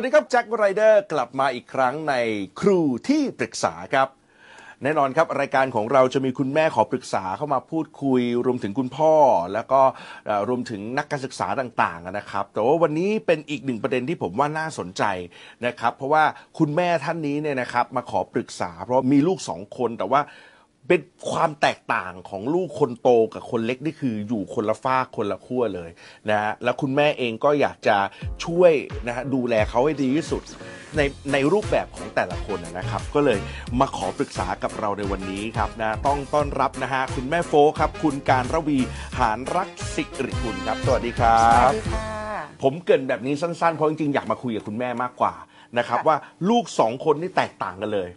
วัสดีครับแจ็คไรเดอร์กลับมาอีกครั้งในครูที่ปรึกษาครับ แน่นอนครับรายการของเราจะมีคุณแม่ขอปรึกษาเข้ามาพูดคุย รวมถึงคุณพ่อ แล้วก็รวมถึงนักการศึกษาต่างๆนะครับ แต่ว่าวันนี้เป็นอีกหนึ่งประเด็นที่ผมว่าน่าสนใจนะครับ เพราะว่าคุณแม่ท่านนี้เนี่ยนะครับ มาขอปรึกษา เพราะมีลูกสองคนแต่ว่า เป็นความแตกต่างของลูกคนโตกับคนเล็กนี่คืออยู่คนละฝ้ากคนละขั้วเลยนะฮะแล้วคุณแม่เองก็อยากจะช่วยนะฮะดูแลเขาให้ดีที่สุดในในรูปแบบของแต่ละคนนะครับ ก็เลยมาขอปรึกษากับเราในวันนี้ครับนะต้องต้อนรับนะฮะคุณแม่โฟครับ คุณการระวีหานรักสิริกุลครับ สวัสดีครัสวับสดีค่ะ ผมเกรินแบบนี้สั้นๆ เพราะจริงๆอยากมาคุยกับคุณแม่มากกว่านะครับค่ะว่าลูกสองคนนี่แตกต่างกันเลย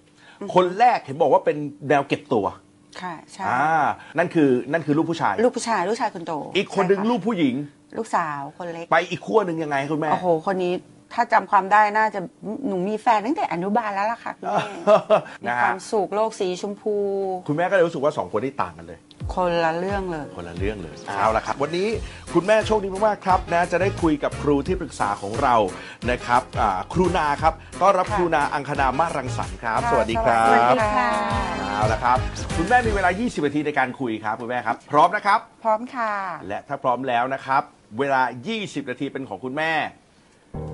คนแรกเห็นบอกว่าเป็นแนวเก็บตัว ค่ะใช่อ่า นั่นคือนั่นคือลูกผู้ชาย ลูกผู้ชายลูกชายคนโตอีกคนหนึ่งใช่ะลูกผู้หญิง ลูกสาวคนเล็ก ไปอีกขั้วหนึ่งยังไงคุณแม่ โอ้โห คนนี้ถ้าจำความได้น่าจะหนูมีแฟนตั้งแต่อนุบาลแล้วล่ะค่ะคุณแม่มีนะควาฮะมสุขโลกสีชมพู คุณแม่ก็เลยรู้สึกว่าสองคนนี้ต่างกันเลย คนละเรื่องเลย คนละเรื่องเลยเอาละครับ วันนี้คุณแม่โชคดีมากๆครับนะจะได้คุยกับครูที่ปรึกษาของเรานะครับอ่าครูนาครับต้อนรับค่ะครูนาอังคณามารังสรรค์ครับค่ะสวัสดีครับสวัสดีค่ะ เอาละครับ คุณแม่มีเวลา 20 นาทีในการคุยครับคุณแม่ครับ พร้อมนะครับ พร้อมค่ะ และถ้าพร้อมแล้วนะครับ เวลา 20 นาทีเป็นของคุณแม่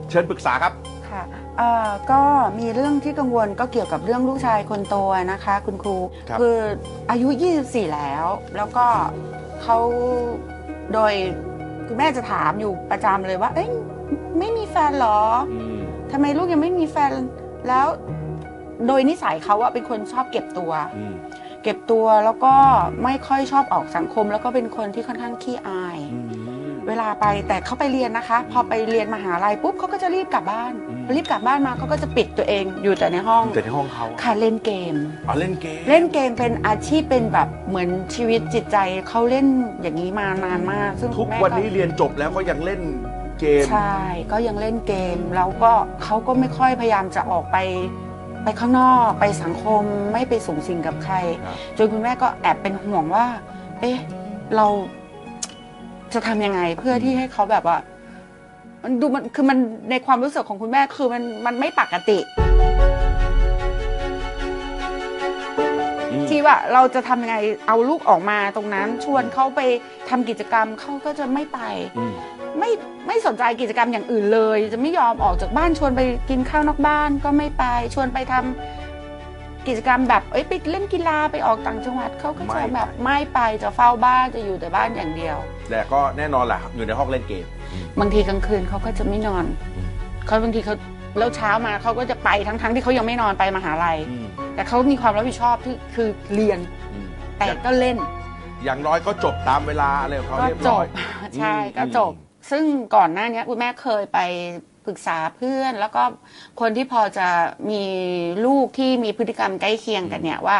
เชิญปรึกษาครับ ค่ะเอ่อก็มีเรื่องที่กังวลก็เกี่ยวกับเรื่องลูกชายคนโตนะคะ คุณครูครับออายุ 24 แล้ว แล้วก็เขาโดยคุณแม่จะถามอยู่ประจำเลยว่า เอ้ยไม่มีแฟนเหรออืมทำไมลูกยังไม่มีแฟนแล้ว โดยนิสัยเขาอะเป็นคนชอบเก็บตัว อืมเก็บตัวแล้วก็ไม่ค่อยชอบออกสังคม แล้วก็เป็นคนที่ค่อนข้างขี้อาย อืม เวลาไปแต่เขาไปเรียนนะคะ พอไปเรียนมหาลัยปุ๊บเขาก็จะรีบกลับบ้าน อืมพอรีบกลับบ้านมาเขาก็จะปิดตัวเองอยู่แต่ในห้องอยู่แต่ที่ห้องเขาค่ะเล่นเกม อ๋อเล่นเกมเล่นเกมเป็นอาชีพเป็นแบบเหมือนชีวิตจิตใจเขาเล่นอย่างนี้มานานมาก ซึ่งทุกแม่วันนี้เรียนจบแล้วก็ยังเล่นเกม ใช่ก็ยังเล่นเกมแล้วก็เขาก็ไม่ค่อยพยายามจะออกไป ไปข้างนอกไปสังคมไม่ไปสูงสิงกับใคร ครับ จนคุณแม่ก็แอบเป็นห่วงว่า เอ๊ะ เรา จะทำยังไงเพื่อที่ให้เขาแบบว่า มันดูมันคือมันในความรู้สึกของคุณแม่คือมันมันไม่ปกติ อืม ที่ว่าเราจะทำยังไงเอาลูกออกมาตรงนั้น ชวนเขาไปทำกิจกรรมเขาก็จะไม่ไป อืม ไม่ไม่สนใจกิจกรรมอย่างอื่นเลย จะไม่ยอมออกจากบ้านชวนไปกินข้าวนอกบ้านก็ไม่ไปชวนไปทำ กิจกรรมแบบเอ้ยไปเล่นกีฬาไปออกต่างจังหวัดเขาก็ไม่จะไปแบบไม่ไปจะเฝ้าบ้านจะอยู่แต่บ้านอย่างเดียว แต่ก็แน่นอนแหละอยู่ในห้องเล่นเกม บางทีกลางคืนเขาก็จะไม่นอนอืมเขาบางทีเขาแล้วเช้ามาเขาก็จะไปทั้งทั้งๆที่เขายังไม่นอนไปมหาลัยอืมแต่เขามีความรับผิดชอบที่คือเรียนอืมแต่อย่างก็เล่น อย่างน้อยก็จบตามเวลาอะไรของเขาก็เรียบจร้อบยใช่อืมก็จบ ซึ่งก่อนหน้านี้คุณแม่เคยไป ปรึกษาเพื่อน แล้วก็คนที่พอจะมีลูกที่มีพฤติกรรมใกล้เคียงกันเนี่ยว่า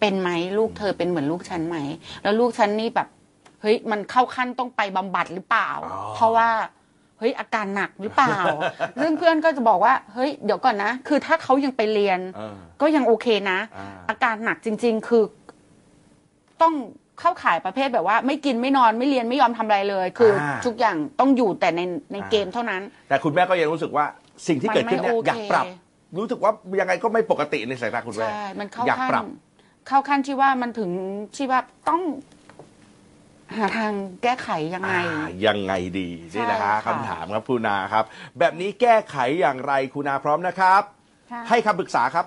เป็นไหมลูกเธอเป็นเหมือนลูกฉันไหม แล้วลูกฉันนี่แบบเฮ้ยมันเข้าขั้นต้องไปบำบัดหรือเปล่าอ๋อเพราะว่าเฮ้ยอาการหนักหรือเปล่า ซึ่งเพื่อนก็จะบอกว่าเฮ้ยเดี๋ยวก่อนนะ คือถ้าเขายังไปเรียนเออก็ยังโอเคนะอ่าอาการหนักจริง ๆ คือต้อง เข้าข่ายประเภทแบบว่า ไม่กินไม่นอนไม่เรียนไม่ยอมทำอะไรเลย คืออา ทุกอย่างต้องอยู่แต่ในในอ่าเกมเท่านั้น แต่คุณแม่ก็ยังรู้สึกว่าสิ่งที่เกิดขึ้นเนี่ยมันไม่โอเค อยากปรับ รู้สึกว่ายังไงก็ไม่ปกติในสายตาคุณแม่ใช่ มันเข้าอยากขั้ปรับนเข้าขั้นที่ว่ามันถึงที่ว่าต้อง หาทางแก้ไขยังไง อ่ายังไงดีนี่นะฮะใช่ค่ะ คำถามครับคุณนาครับ แบบนี้แก้ไขอย่างไรคุณนาพร้อมนะครับ ค่ะ ให้คำปรึกษาครับ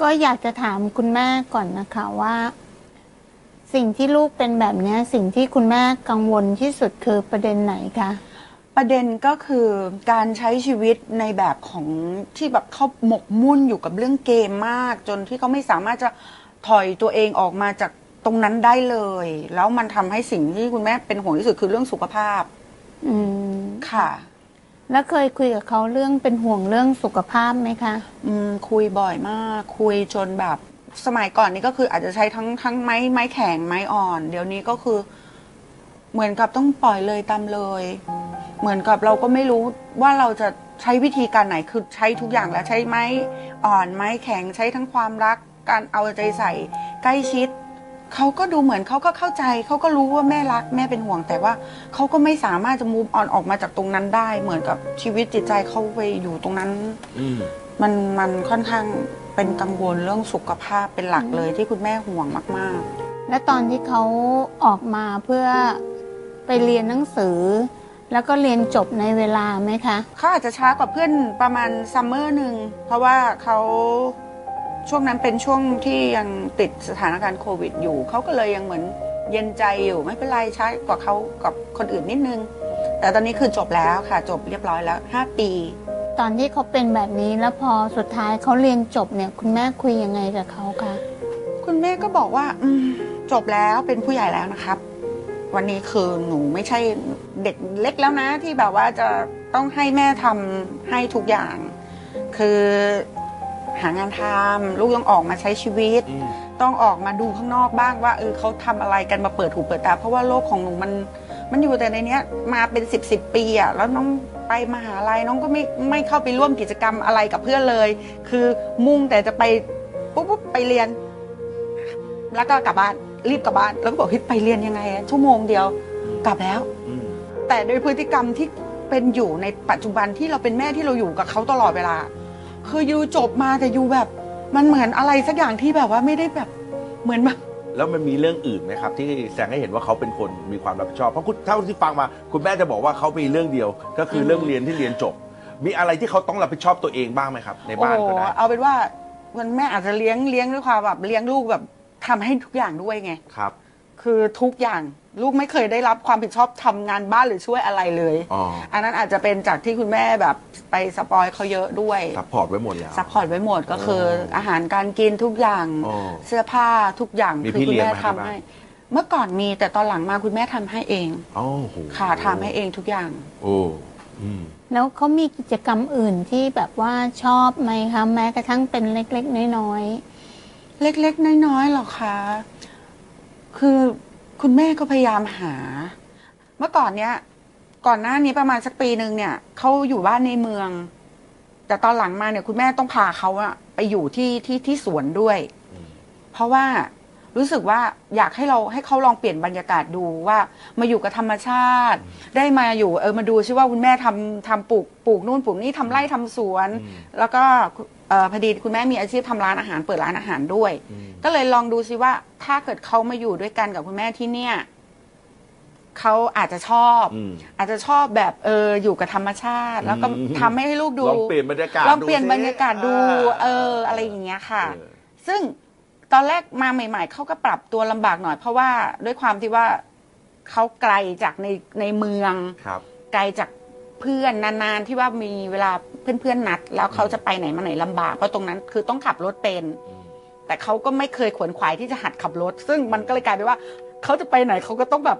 ก็อยากจะถามคุณแม่ก่อนนะคะว่า สิ่งที่ลูกเป็นแบบเนี้ยสิ่งที่คุณแม่กังวลที่สุดคือประเด็นไหนคะประเด็นก็คือการใช้ชีวิตในแบบของที่แบบเขาหมกมุ่นอยู่กับเรื่องเกมมาก จนที่เขาไม่สามารถจะถอยตัวเองออกมาจากตรงนั้นได้เลย แล้วมันทำให้สิ่งที่คุณแม่เป็นห่วงที่สุดคือเรื่องสุขภาพอืมค่ะ แล้วเคยคุยกับเขาเรื่องเป็นห่วงเรื่องสุขภาพไหมคะ อืมคุยบ่อยมาก คุยจนแบบ สมัยก่อนนี้ก็คืออาจจะใช้ทั้งทั้งไม้ไม้แข็งไม้อ่อน เดี๋ยวนี้ก็คือเหมือนกับต้องปล่อยเลยตามเลย เหมือนกับเราก็ไม่รู้ว่าเราจะใช้วิธีการไหนคือใช้ทุกอย่างแล้วใช้ไม้อ่อนไม้แข็งใช้ทั้งความรัก การเอาใจใส่ใกล้ชิดเขาก็ดูเหมือนเขาก็เข้าใจเขาก็รู้ว่าแม่รักแม่เป็นห่วง แต่ว่าเขาก็ไม่สามารถจะมูฟออนออกมาจากตรงนั้นได้ เหมือนกับชีวิตจิตใจเขาไปอยู่ตรงนั้นมมันมันค่อนข้าง เป็นกังวลเรื่องสุขภาพเป็นหลักเลยที่คุณแม่ห่วงมากและตอนที่เขาออกมาเพื่อไปเรียนหนังสือ แล้วก็เรียนจบในเวลาไหมคะๆเขาอาจจะช้ากว่าเพื่อนประมาณซัมเมอร์หนึ่งเพราะว่าเขาช่วงนั้นเป็นช่วงที่ยังติดสถานการณ์โควิดอยู่เขาก็เลยยังเหมือนเย็นใจอยู่ไม่เป็นไรช้ากว่าเขากับคนอื่นนิดนึง แต่ตอนนี้คือจบแล้วค่ะจบเรียบร้อยแล้ว 5 ปี ตอนที่เขาเป็นแบบนี้แล้วพอสุดท้ายเขาเรียนจบเนี่ย คุณแม่คุยยังไงกับเขาคะคุณแม่ก็บอกว่า อืมจบแล้วเป็นผู้ใหญ่แล้วนะครับ วันนี้คือหนูไม่ใช่เด็กเล็กแล้วนะ ที่แบบว่าจะต้องให้แม่ทำให้ทุกอย่าง คือหางานทำลูกต้องออกมาใช้ชีวิต อืม ต้องออกมาดูข้างนอกบ้างว่าเออเขาทำอะไรกันมาเปิดหูเปิดตาเพราะว่าโลกของหนูมันมันอยู่แต่ในเนี้ยมาเป็นสิบสิบปีอะแล้วน้อง ไปมหาลัยน้องก็ไม่ไม่เข้าไปร่วมกิจกรรมอะไรกับเพื่อนเลย คือมุ่งแต่จะไปปุ๊บปุ๊บไปเรียน แล้วก็กลับบ้านรีบกลับบ้าน แล้วก็บอกเฮ้ยไปเรียนยังไงอะชั่วโมงเดียวกลับแล้ว อืมแต่โดยพฤติกรรมที่เป็นอยู่ในปัจจุบันที่เราเป็นแม่ที่เราอยู่กับเขาตลอดเวลา คือยูจบมาแต่ยูแบบ มันเหมือนอะไรสักอย่างที่แบบว่าไม่ได้แบบเหมือนแบบ แล้วมันมีเรื่องอื่นไหมครับ ที่แสดงให้เห็นว่าเขาเป็นคนมีความรับผิดชอบเพราะคุณเท่าที่ฟังมาคุณแม่จะบอกว่าเขามีเรื่องเดียว ก็คือเรื่องเรียนที่เรียนจบ มีอะไรที่เขาต้องรับผิดชอบตัวเองบ้างไหมครับ ในบ้านก็ได้โอ้เอาเป็นว่ามันแม่อาจจะเลี้ยงเลี้ยงด้วยความแบบเลี้ยงลูกแบบทำให้ทุกอย่างด้วยไง ครับ คือทุกอย่างลูกไม่เคยได้รับความผิดชอบทำงานบ้านหรือช่วยอะไรเลย อ๋ออันนั้นอาจจะเป็นจากที่คุณแม่แบบไป spoil เขาเยอะด้วย sup port ไว้หมดแล้ว sup port ไว้หมดก็คืออาหารการกินทุกอย่าง อ๋อเสื้อผ้าทุกอย่างมีคือพี่คุณเลี้ยงแม่ไหมทำที่บ้าน ให้ เมื่อก่อนมีแต่ตอนหลังมาคุณแม่ทำให้เองโอ้โหค่ะทำให้เองทุกอย่าง โอ้อืม แล้วเขามีกิจกรรมอื่นที่แบบว่าชอบไหมคะ แม้กระทั่งเป็นเล็กๆ น้อยเล็กๆ น้อยๆหรอคะ คือคุณแม่ก็พยายามหา เมื่อก่อนเนี้ย ก่อนหน้านี้ประมาณสักปีหนึ่งเนี่ยเขาอยู่บ้านในเมือง แต่ตอนหลังมาเนี่ย คุณแม่ต้องพาเขาอะไปอยู่ที่ที่ที่สวนด้วยอืมเพราะว่ารู้สึกว่าอยากให้เราให้เขาลองเปลี่ยนบรรยากาศดูว่ามาอยู่กับธรรมชาติ ได้มาอยู่เออมาดูซิว่าคุณแม่ทำทำปลูกปลูกนู่นปลูกนี่ทำไร่ทำสวนอืมแล้วก็ เออพอดีคุณแม่มีอาชีพทำร้านอาหารเปิดร้านอาหารด้วย อืมก็เลยลองดูซิว่า ถ้าเกิดเขามาอยู่ด้วยกันกับคุณแม่ที่เนี่ยเขาอาจจะชอบ อืม อาจจะชอบแบบเอออยู่กับธรรมชาติ แล้วก็อืม ทำให้ลูกดูลองเปลี่ยนบรรยากาศลองเปลี่ยนสิบรรยากาศดูอ่าเออ อะไรอย่างเงี้ยค่ะ เออ ซึ่งตอนแรกมาใหม่ ๆ เขาก็ปรับตัวลำบากหน่อย เพราะว่าด้วยความที่ว่าเขาไกลจากในในเมือง ครับ ไกลจาก เพื่อนนานๆที่ว่ามีเวลาเพื่อนๆนัด แล้วเขาจะไปไหนมาไหนลำบากเพราะตรงนั้นคือต้องขับรถเป็นอืมแต่เขาก็ไม่เคยขวนขวายที่จะหัดขับรถ ซึ่งมันก็เลยกลายเป็นว่าเขาจะไปไหนเขาก็ต้องแบบ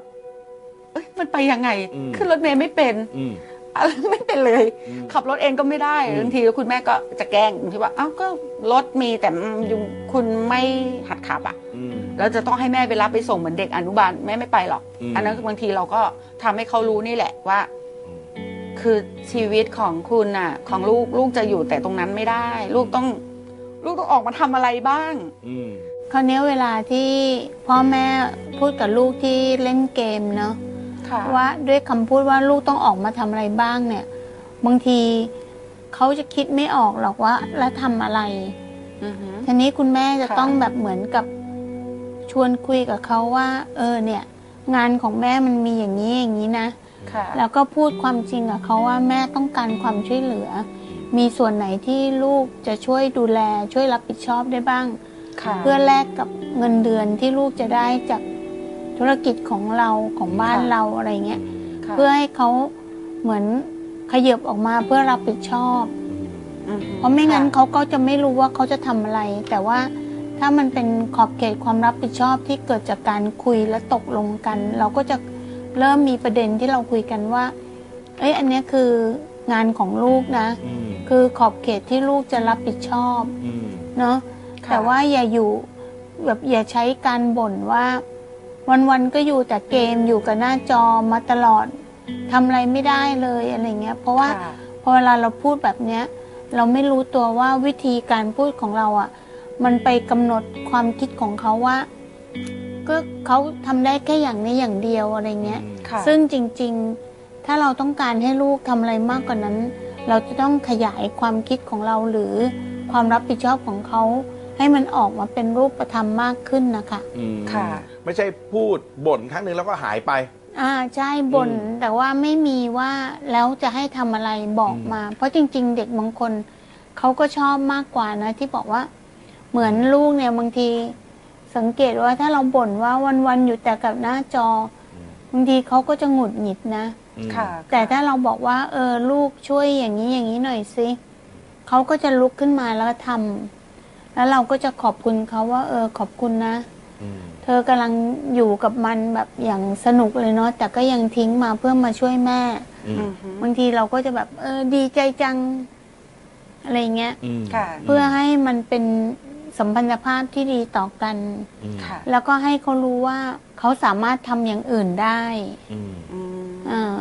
เอ้ยมันไปยังไงอืมขึ้นรถเมล์ไม่เป็นอืมอะไรไม่เป็นเลยอืมขับรถเองก็ไม่ได้อืมบางทีคุณแม่ก็จะแกล้งบางทีว่าเอ้าก็รถมีแต่ยุงคุณไม่หัดขับอะอืมแล้วจะต้องให้แม่ไปรับไปส่งเหมือนเด็กอนุบาลแม่ไม่ไปหรอกอืมอันนั้นบางทีเราก็ทำให้เขารู้นี่แหละว่าอืม คือชีวิตของคุณน่ะ ของลูกลูกจะอยู่แต่ตรงนั้นไม่ได้ ลูกต้อง ลูกต้องออกมาทำอะไรบ้าง อืมๆคราวนี้เวลาที่พ่อแม่พูดกับลูกที่เล่นเกมเนาะค่ะว่าด้วยคำพูดว่าลูกต้องออกมาทำอะไรบ้างเนี่ย บางทีเขาจะคิดไม่ออกหรอกว่า แล้วทำอะไร อือหือทีนี้คุณแม่จะค่ะ ต้องแบบเหมือนกับชวนคุยกับเขาว่า เออเนี่ย งานของแม่มันมีอย่างนี้อย่างนี้นะค่ะ แล้วก็พูดความจริงกับเขาว่าแม่ต้องการความช่วยเหลือ มีส่วนไหนที่ลูกจะช่วยดูแลช่วยรับผิดชอบได้บ้างค่ะเพื่อแลกกับเงินเดือนที่ลูกจะได้จากธุรกิจของเราของบ้านค่ะเราอะไรเงี้ยค่ะเพื่อให้เขาเหมือนขยับออกมาเพื่อรับผิดชอบอือหือเพราะไม่งั้นค่ะเขาก็จะไม่รู้ว่าเขาจะทำอะไร แต่ว่าถ้ามันเป็นขอบเขตความรับผิดชอบที่เกิดจากการคุยและตกลงกัน เราก็จะ เริ่มมีประเด็นที่เราคุยกันว่า เอ้ยอันเนี้ยคืองานของลูกนะ อืมคือขอบเขตที่ลูกจะรับผิดชอบ อืมเนาะค่ะ แต่ว่าอย่าอยู่แบบอย่าใช้การบ่นว่า วันๆก็อยู่แต่เกมอยู่กับหน้าจอมาตลอดทำอะไรไม่ได้เลยอะไรเงี้ย เพราะว่าค่ะพอเวลาเราพูดแบบเนี้ย เราไม่รู้ตัวว่าวิธีการพูดของเราอะ่ะ มันไปกำหนดความคิดของเขาว่า ก็เขาทำได้แค่อย่างนี้อย่างเดียวอะไรเงี้ย ค่ะ ซึ่งจริงๆ ถ้าเราต้องการให้ลูกทำอะไรมากกว่านั้น เราจะต้องขยายความคิดของเราหรือความรับผิดชอบของเขา ให้มันออกมาเป็นรูปธรรมมากขึ้นนะคะ อืมค่ะ ไม่ใช่พูดบ่นครั้งหนึ่งแล้วก็หายไป อ่าใช่บ่นอืมแต่ว่าไม่มีว่าแล้วจะให้ทำอะไรบอกอืม มา เพราะจริง ๆ เด็กบางคนเขาก็ชอบมากกว่านะ ที่บอกว่า เหมือนลูกเนี่ยบางที สังเกตว่าถ้าเราบ่นว่าวันๆอยู่แต่กับหน้าจอบางทีเขาก็จะหงุดหงิดนะอืมค่ะ แต่ถ้าเราบอกว่า เออลูกช่วยอย่างนี้อย่างนี้หน่อยสิเขาก็จะลุกขึ้นมาแล้วก็ทำแล้วเราก็จะขอบคุณเขาว่า เออขอบคุณนะอืมเธอกำลังอยู่กับมันแบบอย่างสนุกเลยเนาะแต่ก็ยังทิ้งมาเพื่อมาช่วยแม่อืมอือฮึบางทีเราก็จะแบบ เออดีใจจัง อะไรเงี้ยอืมค่ะเพื่อให้มันเป็น สัมพันธภาพที่ดีต่อกัน อืมค่ะ แล้วก็ให้เขารู้ว่าเขาสามารถทำอย่างอื่นได้อืม อืมอ่า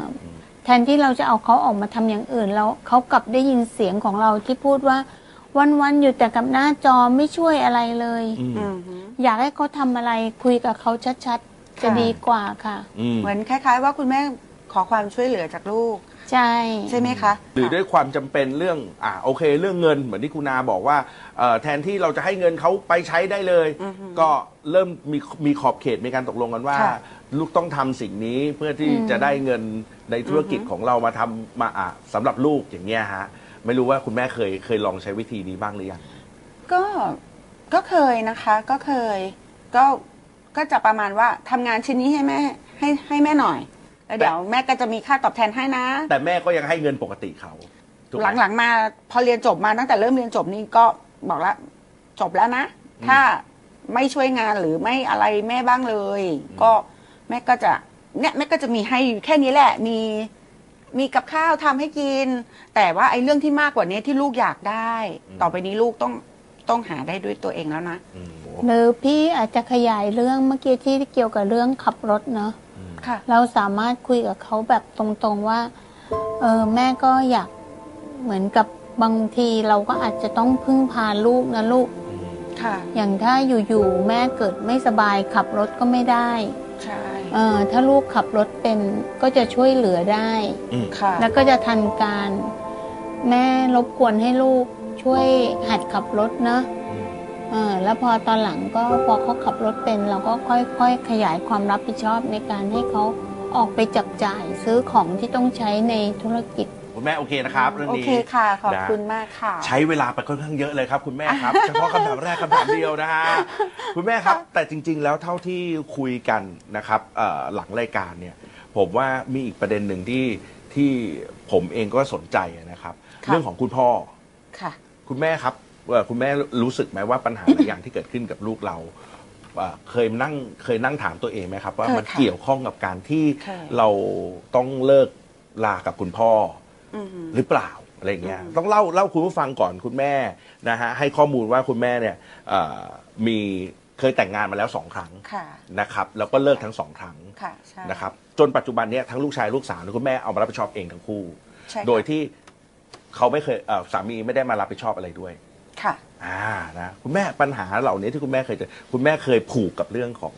แทนที่เราจะเอาเขาออกมาทำอย่างอื่นแล้วเขากลับได้ยินเสียงของเราที่พูดว่า วันๆอยู่แต่กับหน้าจอไม่ช่วยอะไรเลย อืม อืมฮึอยากให้เขาทำอะไรคุยกับเขาชัดๆ จะค่ะดีกว่าค่ะ อืม เหมือนคล้าย ๆ ว่าคุณแม่ขอความช่วยเหลือจากลูก ใช่ ใช่ไหมคะ หรือด้วยความจำเป็นเรื่องอ่าโอเค เรื่องเงินเหมือนที่คุณนาบอกว่าเอ่อแทนที่เราจะให้เงินเขาไปใช้ได้เลยอือฮึก็เริ่มมีมีขอบเขตมีการตกลงกันว่า ค่ะ ลูกต้องทำสิ่งนี้เพื่อที่อืมจะได้เงินในธุรกิจอือฮึของเรามาทำมาอะสำหรับลูกอย่างเงี้ยฮะไม่รู้ว่าคุณแม่เคยเคยลองใช้วิธีนี้บ้างหรือยัง ก็ก็เคยนะคะก็เคย ก็ก็จะประมาณว่าทำงานชิ้นนี้ให้แม่ให้ให้แม่หน่อย แล้วเดี๋ยวแม่ก็จะมีค่าตอบแทนให้นะ แต่แม่ก็ยังให้เงินปกติเขาถูกไมหลังๆมาพอเรียนจบมาตั้งแต่เริ่มเรียนจบนี่ก็บอกแล้วจบแล้วนะ อืม ถ้าไม่ช่วยงานหรือไม่อะไรแม่บ้างเลย ก็แม่ก็จะเนี่ยแม่ก็จะมีให้อยู่แค่นี้แหละ มีมีกับข้าวทำให้กิน แต่ว่าไอ้เรื่องที่มากกว่านี้ที่ลูกอยากได้ ต่อไปนี้ลูกต้องต้องหาได้ด้วยตัวเองแล้วนะ อืมหรือพี่อาจจะขยายเรื่องเมื่อกี้ที่เกี่ยวกับเรื่องขับรถเนาะ ค่ะ เราสามารถคุยกับเขาแบบตรงๆว่า เออแม่ก็อยากเหมือนกับบางทีเราก็อาจจะต้องพึ่งพาลูกนะลูก ค่ะ อย่างถ้าอยู่ๆแม่เกิดไม่สบายขับรถก็ไม่ได้ ใช่ เออถ้าลูกขับรถเป็นก็จะช่วยเหลือได้ อืมค่ะ แล้วก็จะทันการ แม่รบกวนให้ลูกช่วยหัดขับรถนะเออแล้วพอตอนหลังก็พอเขาขับรถเป็น เราก็ค่อยๆขยายความรับผิดชอบในการให้เขาออกไปจับจ่ายซื้อของที่ต้องใช้ในธุรกิจ คุณแม่โอเคนะครับเรื่องโอนี้ เคค่ะ ขอบนะคุณมากค่ะ ใช้เวลาไปค่อนข้างเยอะเลยครับ คุณแม่ครับ เฉพาะคำถามแรกคำถามเดียวนะฮะคุณแม่ครับ แต่จริง ๆ แล้วเท่าที่คุยกันนะครับเอ่อหลังรายการเนี่ย ผมว่ามีอีกประเด็นหนึ่งที่ที่ผมเองก็สนใจนะครับ ค่ะ เรื่องของคุณพ่อ ค่ะ คุณแม่ครับ เอ่อคุณแม่รู้สึกไหมว่าปัญหาหลายอย่างที่เกิดขึ้นกับลูกเราเอ่อเคยนั่งเคยนั่งถามตัวเองไหมครับ ว่าเคยมันค่ะเกี่ยวข้องกับการที่เคย เราต้องเลิกลากับคุณพ่อ อือฮึหรือเปล่าอะไรเงี้ยอืมต้องเล่าเล่าคุณผู้ฟังก่อนคุณแม่นะฮะให้ข้อมูลว่าคุณแม่เนี่ยเอ่อมีเคยแต่งงานมาแล้วสองครั้งค่ะ นะครับแล้วก็เลิกทั้งสองครั้งค่ะ ใช่ นะครับจนปัจจุบันเนี้ยทั้งลูกชายลูกสาวเนี่ยคุณแม่เอามารับผิดชอบเองทั้งคู่ ใช่ค่ะ โดยที่เขาไม่เคยเอ่อสามีไม่ได้มารับผิดชอบอะไรด้วย ค่ะ อ่านะคุณแม่ปัญหาเหล่านี้ที่คุณแม่เคยเจอคุณแม่เคยผูกกับเรื่องของ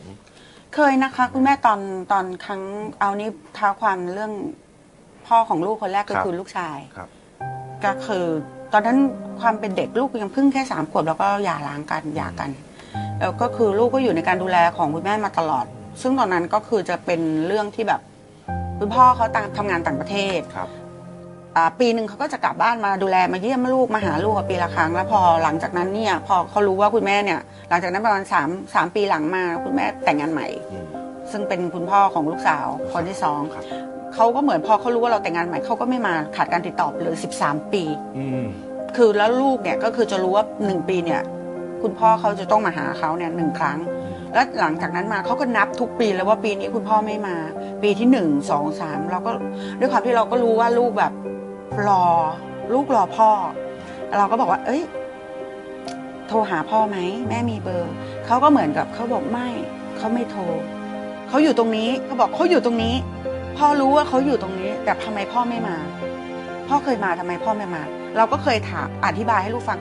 เคยนะคะ คุณแม่ตอนตอนครั้งเอานี้ท้าความเรื่องพ่อของลูกคนแรกก็ครับ คือลูกชาย ครับ ก็คือตอนนั้นความเป็นเด็กลูกยังเพิ่งแค่สามขวบแล้วก็หย่าร้างกันหย่ากันแล้วก็คือลูกก็อยู่ในการดูแลของคุณแม่มาตลอด ซึ่งตอนนั้นก็คือจะเป็นเรื่องที่แบบคุณพ่อเขาต่างทำงานต่างประเทศ ครับ อ่าปีหนึ่งเขาก็จะกลับบ้านมาดูแลมาเยี่ยมลูกมาหาลูกอะปีละครั้งแล้วพอหลังจากนั้นเนี่ยพอเขารู้ว่าคุณแม่เนี่ย หลังจากนั้นประมาณสามสามปีหลังมาคุณแม่แต่งงานใหม่ อืม ซึ่งเป็นคุณพ่อของลูกสาวคนที่สองครับ เขาก็เหมือนพอเขารู้ว่าเราแต่งงานใหม่เขาก็ไม่มาขาดการติดต่อไปเลย13 ปี อืม คือแล้วลูกเนี่ยก็คือจะรู้ว่าหนึ่งปีเนี่ยคุณพ่อเขาจะต้องมาหาเขาเนี่ยหนึ่งครั้ง แล้วหลังจากนั้นมาเขาก็นับทุกปีแล้วว่าปีนี้คุณพ่อไม่มา ปีที่หนึ่งสองสามเราก็ด้วยความที่เราก็รู้ว่าลูกแบบ รอลูกรอพ่อ เราก็บอกว่า เอ้ย โทรหาพ่อไหมแม่มีเบอร์เขาก็เหมือนกับเขาบอกไม่เขาไม่โทรเขาอยู่ตรงนี้เขาบอกเขาอยู่ตรงนี้ พ่อรู้ว่าเขาอยู่ตรงนี้ แต่ทำไมพ่อไม่มา พ่อเคยมาทำไมพ่อไม่มา เราก็เคยถามอธิบายให้ลูกฟัง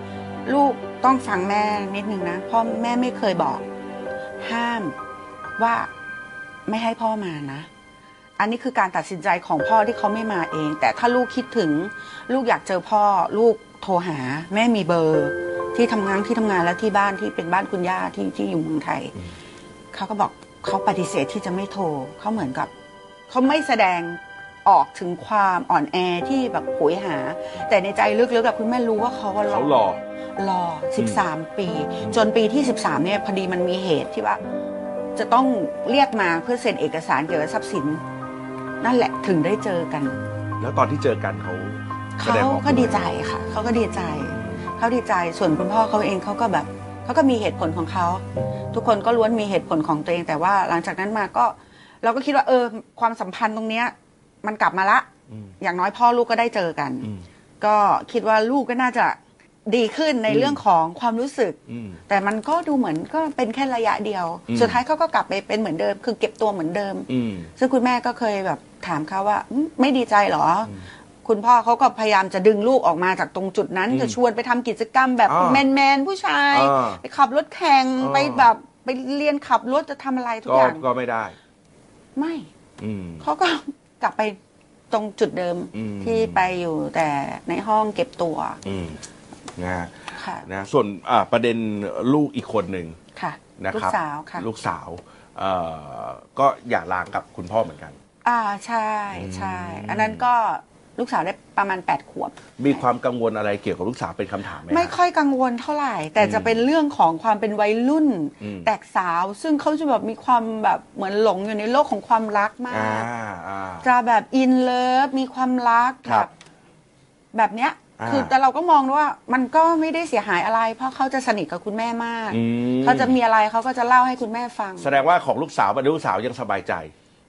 ลูกต้องฟังแม่นิดนึงนะพ่อแม่ไม่เคยบอก ห้ามว่าไม่ให้พ่อมานะ อันนี้คือการตัดสินใจของพ่อที่เขาไม่มาเอง แต่ถ้าลูกคิดถึง ลูกอยากเจอพ่อ ลูกโทรหา แม่มีเบอร์ ที่ทำงานที่ทำงานและที่บ้านที่เป็นบ้านคุณย่าที่ที่อยู่เมืองไทย เขาก็บอกเขาปฏิเสธที่จะไม่โทรเขาเหมือนกับ เขาไม่แสดงออกถึงความอ่อนแอที่แบบโหยหา แต่ในใจลึกๆกับคุณแม่รู้ว่าเขาว่ารเขาหล่อ รอ 13 ปี จนปีที่ 13 เนี่ยพอดีมันมีเหตุที่ว่า จะต้องเรียกมาเพื่อเซ็นเอกสารเกี่ยวกับทรัพย์สิน นั่นแหละถึงได้เจอกัน แล้วตอนที่เจอกันเขาแสเขาดงออกก็ดีใจค่ะเขาก็ดีใจเขาดีใจส่วนคุณพ่อเขาเองเขาก็แบบเขาก็มีเหตุผลของเขา ทุกคนก็ล้วนมีเหตุผลของตัวเอง แต่ว่าหลังจากนั้นมาก็ เราก็คิดว่าเออ ความสัมพันธ์ตรงเนี้ย มันกลับมาละ อืมอย่างน้อยพ่อลูกก็ได้เจอกัน อืม ก็คิดว่าลูกก็น่าจะ ดีขึ้นในอืมเรื่องของความรู้สึก อืม แต่มันก็ดูเหมือนก็เป็นแค่ระยะเดียว อืม สุดท้ายเขาก็กลับไปเป็นเหมือนเดิม คือเก็บตัวเหมือนเดิม อืม ซึ่งคุณแม่ก็เคยแบบถามเขาว่าอืมไม่ดีใจเหรออมคุณพ่อเขาก็พยายามจะดึงลูกออกมาจากตรงจุดนั้น อืมจะชวนไปทำกิจกรรมแบบอ่าแมนแมนๆผู้ชาย อ่าไปขับรถแข่งอ่า ไปแบบไปเรียนขับรถจะทำอะไรทุกก็อย่างก็ไม่ได้ ไม่อืม เขาก็ กลับไปตรงจุดเดิมอืม ที่ไปอยู่แต่ในห้องเก็บตัว อืม นะฮะค่ะ นะส่วนอ่าประเด็นลูกอีกคนหนึ่งค่ะ นะลูครักบสาวค่ะ ลูกสาวเอ่อก็อย่าลางกับคุณพ่อเหมือนกัน อ่าใช่ใช่ อืม อันนั้นก็ลูกสาวได้ประมาณ 8 ขวบ มีความกังวลอะไรเกี่ยวกับลูกสาวเป็นคำถามไหมฮะ ไม่ค่อยกังวลเท่าไหร่ แต่อืมจะเป็นเรื่องของความเป็นวัยรุ่น อืม แตกสาว ซึ่งเขาจะแบบมีความแบบเหมือนหลงอยู่ในโลกของความรักมาอ่าก อ่า จะแบบอินเลิฟมีความรักครับแบบ แบบเนี้ยอ่า คือแต่เราก็มองว่ามันก็ไม่ได้เสียหายอะไร เพราะเขาจะสนิทกับคุณแม่มาก อืม เขาจะมีอะไรเขาก็จะเล่าให้คุณแม่ฟังแสดงว่าของลูกสาวเป็นลูกสาวยังสบายใจ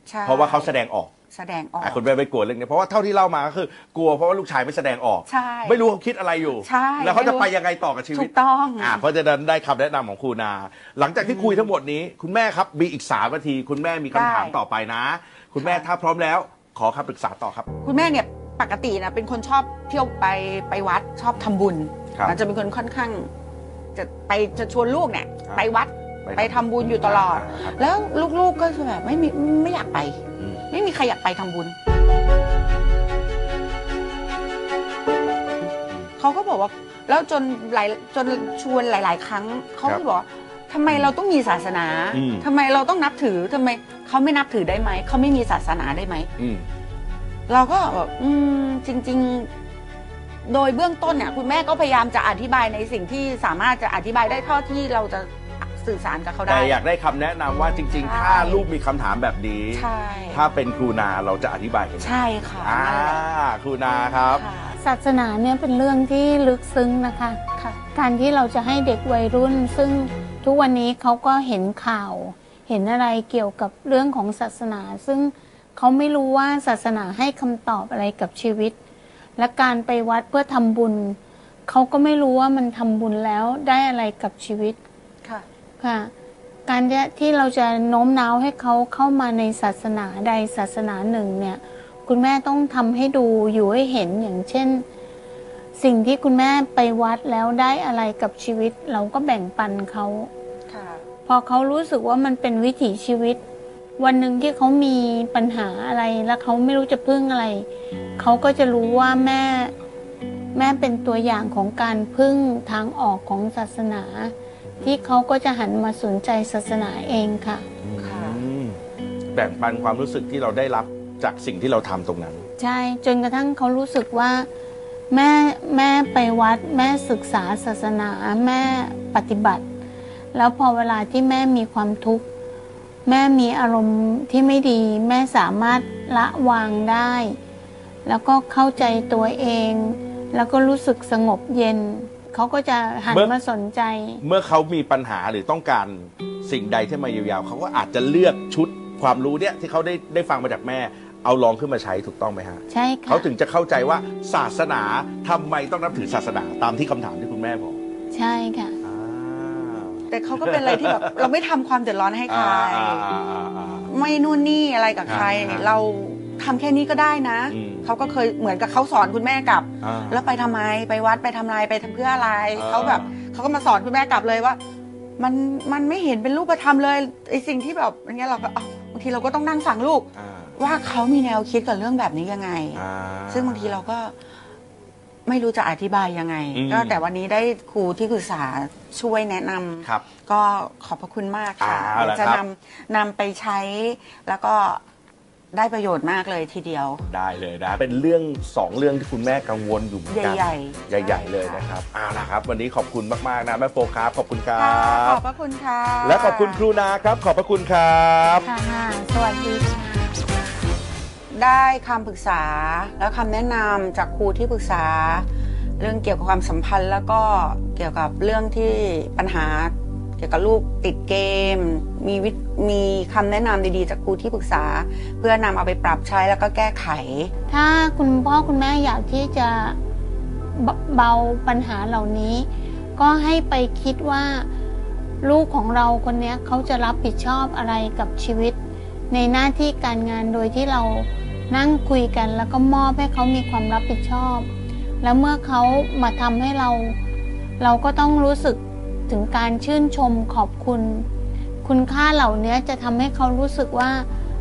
ใช่เพราะว่าเขาแสดงออกแสดงออก อะคุณแม่ไม่กลัวเรื่องนี้เพราะว่าเท่าที่เล่ามาก็คือกลัวเพราะว่าลูกชายไม่แสดงออก ใช่ไม่รู้เขาคิดอะไรอยู่ ใช่แล้วเขาจะไม่รู้ไปยังไงต่อกับชีถูวิตกต้องอ่าเพราะฉะนั้นได้คำแนะนำของครูนา หลังจากที่คุยทั้งหมดนี้ คุณแม่ครับมีอีกสามนาที คุณแม่มีคำถามได้ต่อไปนะ คุณแม่ถ้าพร้อมแล้ว ขอคำปรึกษาต่อครับ คุณแม่เนี่ย ปกตินะเป็นคนชอบเที่ยวไปไปวัดชอบทำบุญครับนะจะเป็นคนค่อนข้าง จะไปจะชวนลูกเนี่ยครับไปวัดไปทำบุญอยู่ตลอดาครับแล้วลูกๆก็จะแบบไม่มีไม่อยากไปอืมไม่มีใครอยากไปทำบุญเขาก็บอกว่าแล้วจนหลายจนชวนหลาย ๆ ครั้งเขาครัก็บบอกว่าทำไมเราต้องมีศาสนาอืมทำไมเราต้องนับถือทำไมเขาไม่นับถือได้ไหมเขาไม่มีศาสนาได้ไหมอืม เราก็แบบอืมจริง ๆ โดยเบื้องต้นเนี่ย คุณแม่ก็พยายามจะอธิบายในสิ่งที่สามารถจะอธิบายได้เท่าที่เราจะสื่อสารกับเขาแต่ได้อยากได้คำแนะนำว่าจริงใช่ๆถ้าลูกมีคำถามแบบนี้ ใช่ถ้าเป็นครูนาเราจะอธิบายกันใช่ค่ะอ่านั่นแหละครูนาครับค่ะศาสนาเนี่ยเป็นเรื่องที่ลึกซึ้งนะคะ ค่ะ การที่เราจะให้เด็กวัยรุ่น ซึ่งทุกวันนี้เขาก็เห็นข่าว เห็นอะไรเกี่ยวกับเรื่องของศาสนา ซึ่ง เขาไม่รู้ว่าศาสนาให้คำตอบอะไรกับชีวิต และการไปวัดเพื่อทำบุญ เขาก็ไม่รู้ว่ามันทำบุญแล้วได้อะไรกับชีวิต ค่ะ ค่ะ การที่ที่เราจะโน้มน้าวให้เขาเข้ามาในศาสนาใดศาสนาหนึ่งเนี่ย คุณแม่ต้องทำให้ดูอยู่ให้เห็นอย่างเช่น สิ่งที่คุณแม่ไปวัดแล้วได้อะไรกับชีวิต เราก็แบ่งปันเขาค่ะพอเขารู้สึกว่ามันเป็นวิถีชีวิต วันหนึ่งที่เขามีปัญหาอะไรแล้วเขาไม่รู้จะพึ่งอะไร เขาก็จะรู้ว่าแม่ แม่เป็นตัวอย่างของการพึ่งทางออกของศาสนา ที่เขาก็จะหันมาสนใจศาสนาเองค่ะ ค่ะ อืมแบ่งปันความรู้สึกที่เราได้รับจากสิ่งที่เราทำตรงนั้น ใช่จนกระทั่งเขารู้สึกว่าแม่แม่ไปวัด แม่ศึกษาศาสนาแม่ปฏิบัติ แล้วพอเวลาที่แม่มีความทุกข์ แม่มีอารมณ์ที่ไม่ดี แม่สามารถละวางได้ แล้วก็เข้าใจตัวเอง แล้วก็รู้สึกสงบเย็น เขาก็จะหันเมื่อมาสนใจ เมื่อเขามีปัญหาหรือต้องการสิ่งใดที่มาเยียวยาเขาก็อาจจะเลือกชุดความรู้เนี่ยที่เขาได้ได้ฟังมาจากแม่ เอาลองขึ้นมาใช้ถูกต้องไหมฮะ ใช่ค่ะเขาถึงจะเข้าใจว่าศาสนาทำไมต้องนับถือศาสนาตามที่คำถามที่คุณแม่บอก ใช่ค่ะอ่า แต่เขาก็เป็นอะไรที่แบบ เราไม่ทำความเดือดร้อนให้ใคร อ่าอ่าอ่าอ่า ไม่นู่นนี่อะไรกับใครอ่าเราทำแค่นี้ก็ได้นะ อืม เขาก็เคยเหมือนกับเขาสอนคุณแม่กลับ อ่า แล้วไปทำไมไปวัดไปทำอะไรไปทำเพื่ออะไรอ่า เขาแบบเขาก็มาสอนคุณแม่กลับเลยว่า มันมันไม่เห็นเป็นรูปธรรมเลยไอสิ่งที่แบบอย่างเงี้ยเราก็เอ้าบางทีเราก็ต้องนั่งฟังลูก อ่าว่าเขามีแนวคิดกับเรื่องแบบนี้ยังไง อ่าซึ่งบางทีเราก็ ไม่รู้จะอธิบายยังไง อืมก็แต่วันนี้ได้ครูที่ปรึกษาช่วยแนะนำครับก็ขอบพระคุณมากค่ะเอาล่ะจะครับนำนำไปใช้แล้วก็ได้ประโยชน์มากเลยทีเดียว ได้เลยนะ เป็นเรื่องสองเรื่องที่คุณแม่กังวลอยู่เหมือนกันใหญ่ใหญ่ๆเลยนะครับเอาละครับ วันนี้ขอบคุณมากๆนะแม่โฟครับขอบคุณครัค่ะขบอบพระคุณค่ะและขอบคุณครูนาครับ ขอบพระคุณครับ ค่ะสวัสดีค่ะ ได้คำปรึกษาและคำแนะนำจากครูที่ปรึกษา เรื่องเกี่ยวกับความสัมพันธ์แล้วก็เกี่ยวกับเรื่องที่ปัญหาเกี่ยวกับลูกติดเกม มีวิมีคำแนะนำดีๆ จากครูที่ปรึกษา เพื่อนำเอาไปปรับใช้แล้วก็แก้ไข ถ้าคุณพ่อคุณแม่อยากที่จะเบบาปัญหาเหล่านี้ ก็ให้ไปคิดว่าลูกของเราคนนี้เขาจะรับผิดชอบอะไรกับชีวิต ในหน้าที่การงานโดยที่เรา นั่งคุยกันแล้วก็มอบให้เขามีความรับผิดชอบ แล้วเมื่อเขามาทำให้เรา เราก็ต้องรู้สึกถึงการชื่นชมขอบคุณ คุณค่าเหล่านี้จะทำให้เขารู้สึกว่า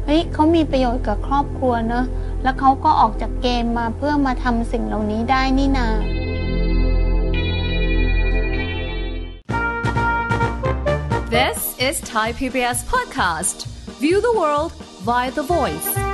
เฮ้ยเขามีประโยชน์กับครอบครัวเนอะแล้วเขาก็ออกจากเกมมาเพื่อมาทำสิ่งเหล่านี้ได้นี่นา This is Thai PBS podcast. View the world via the voice.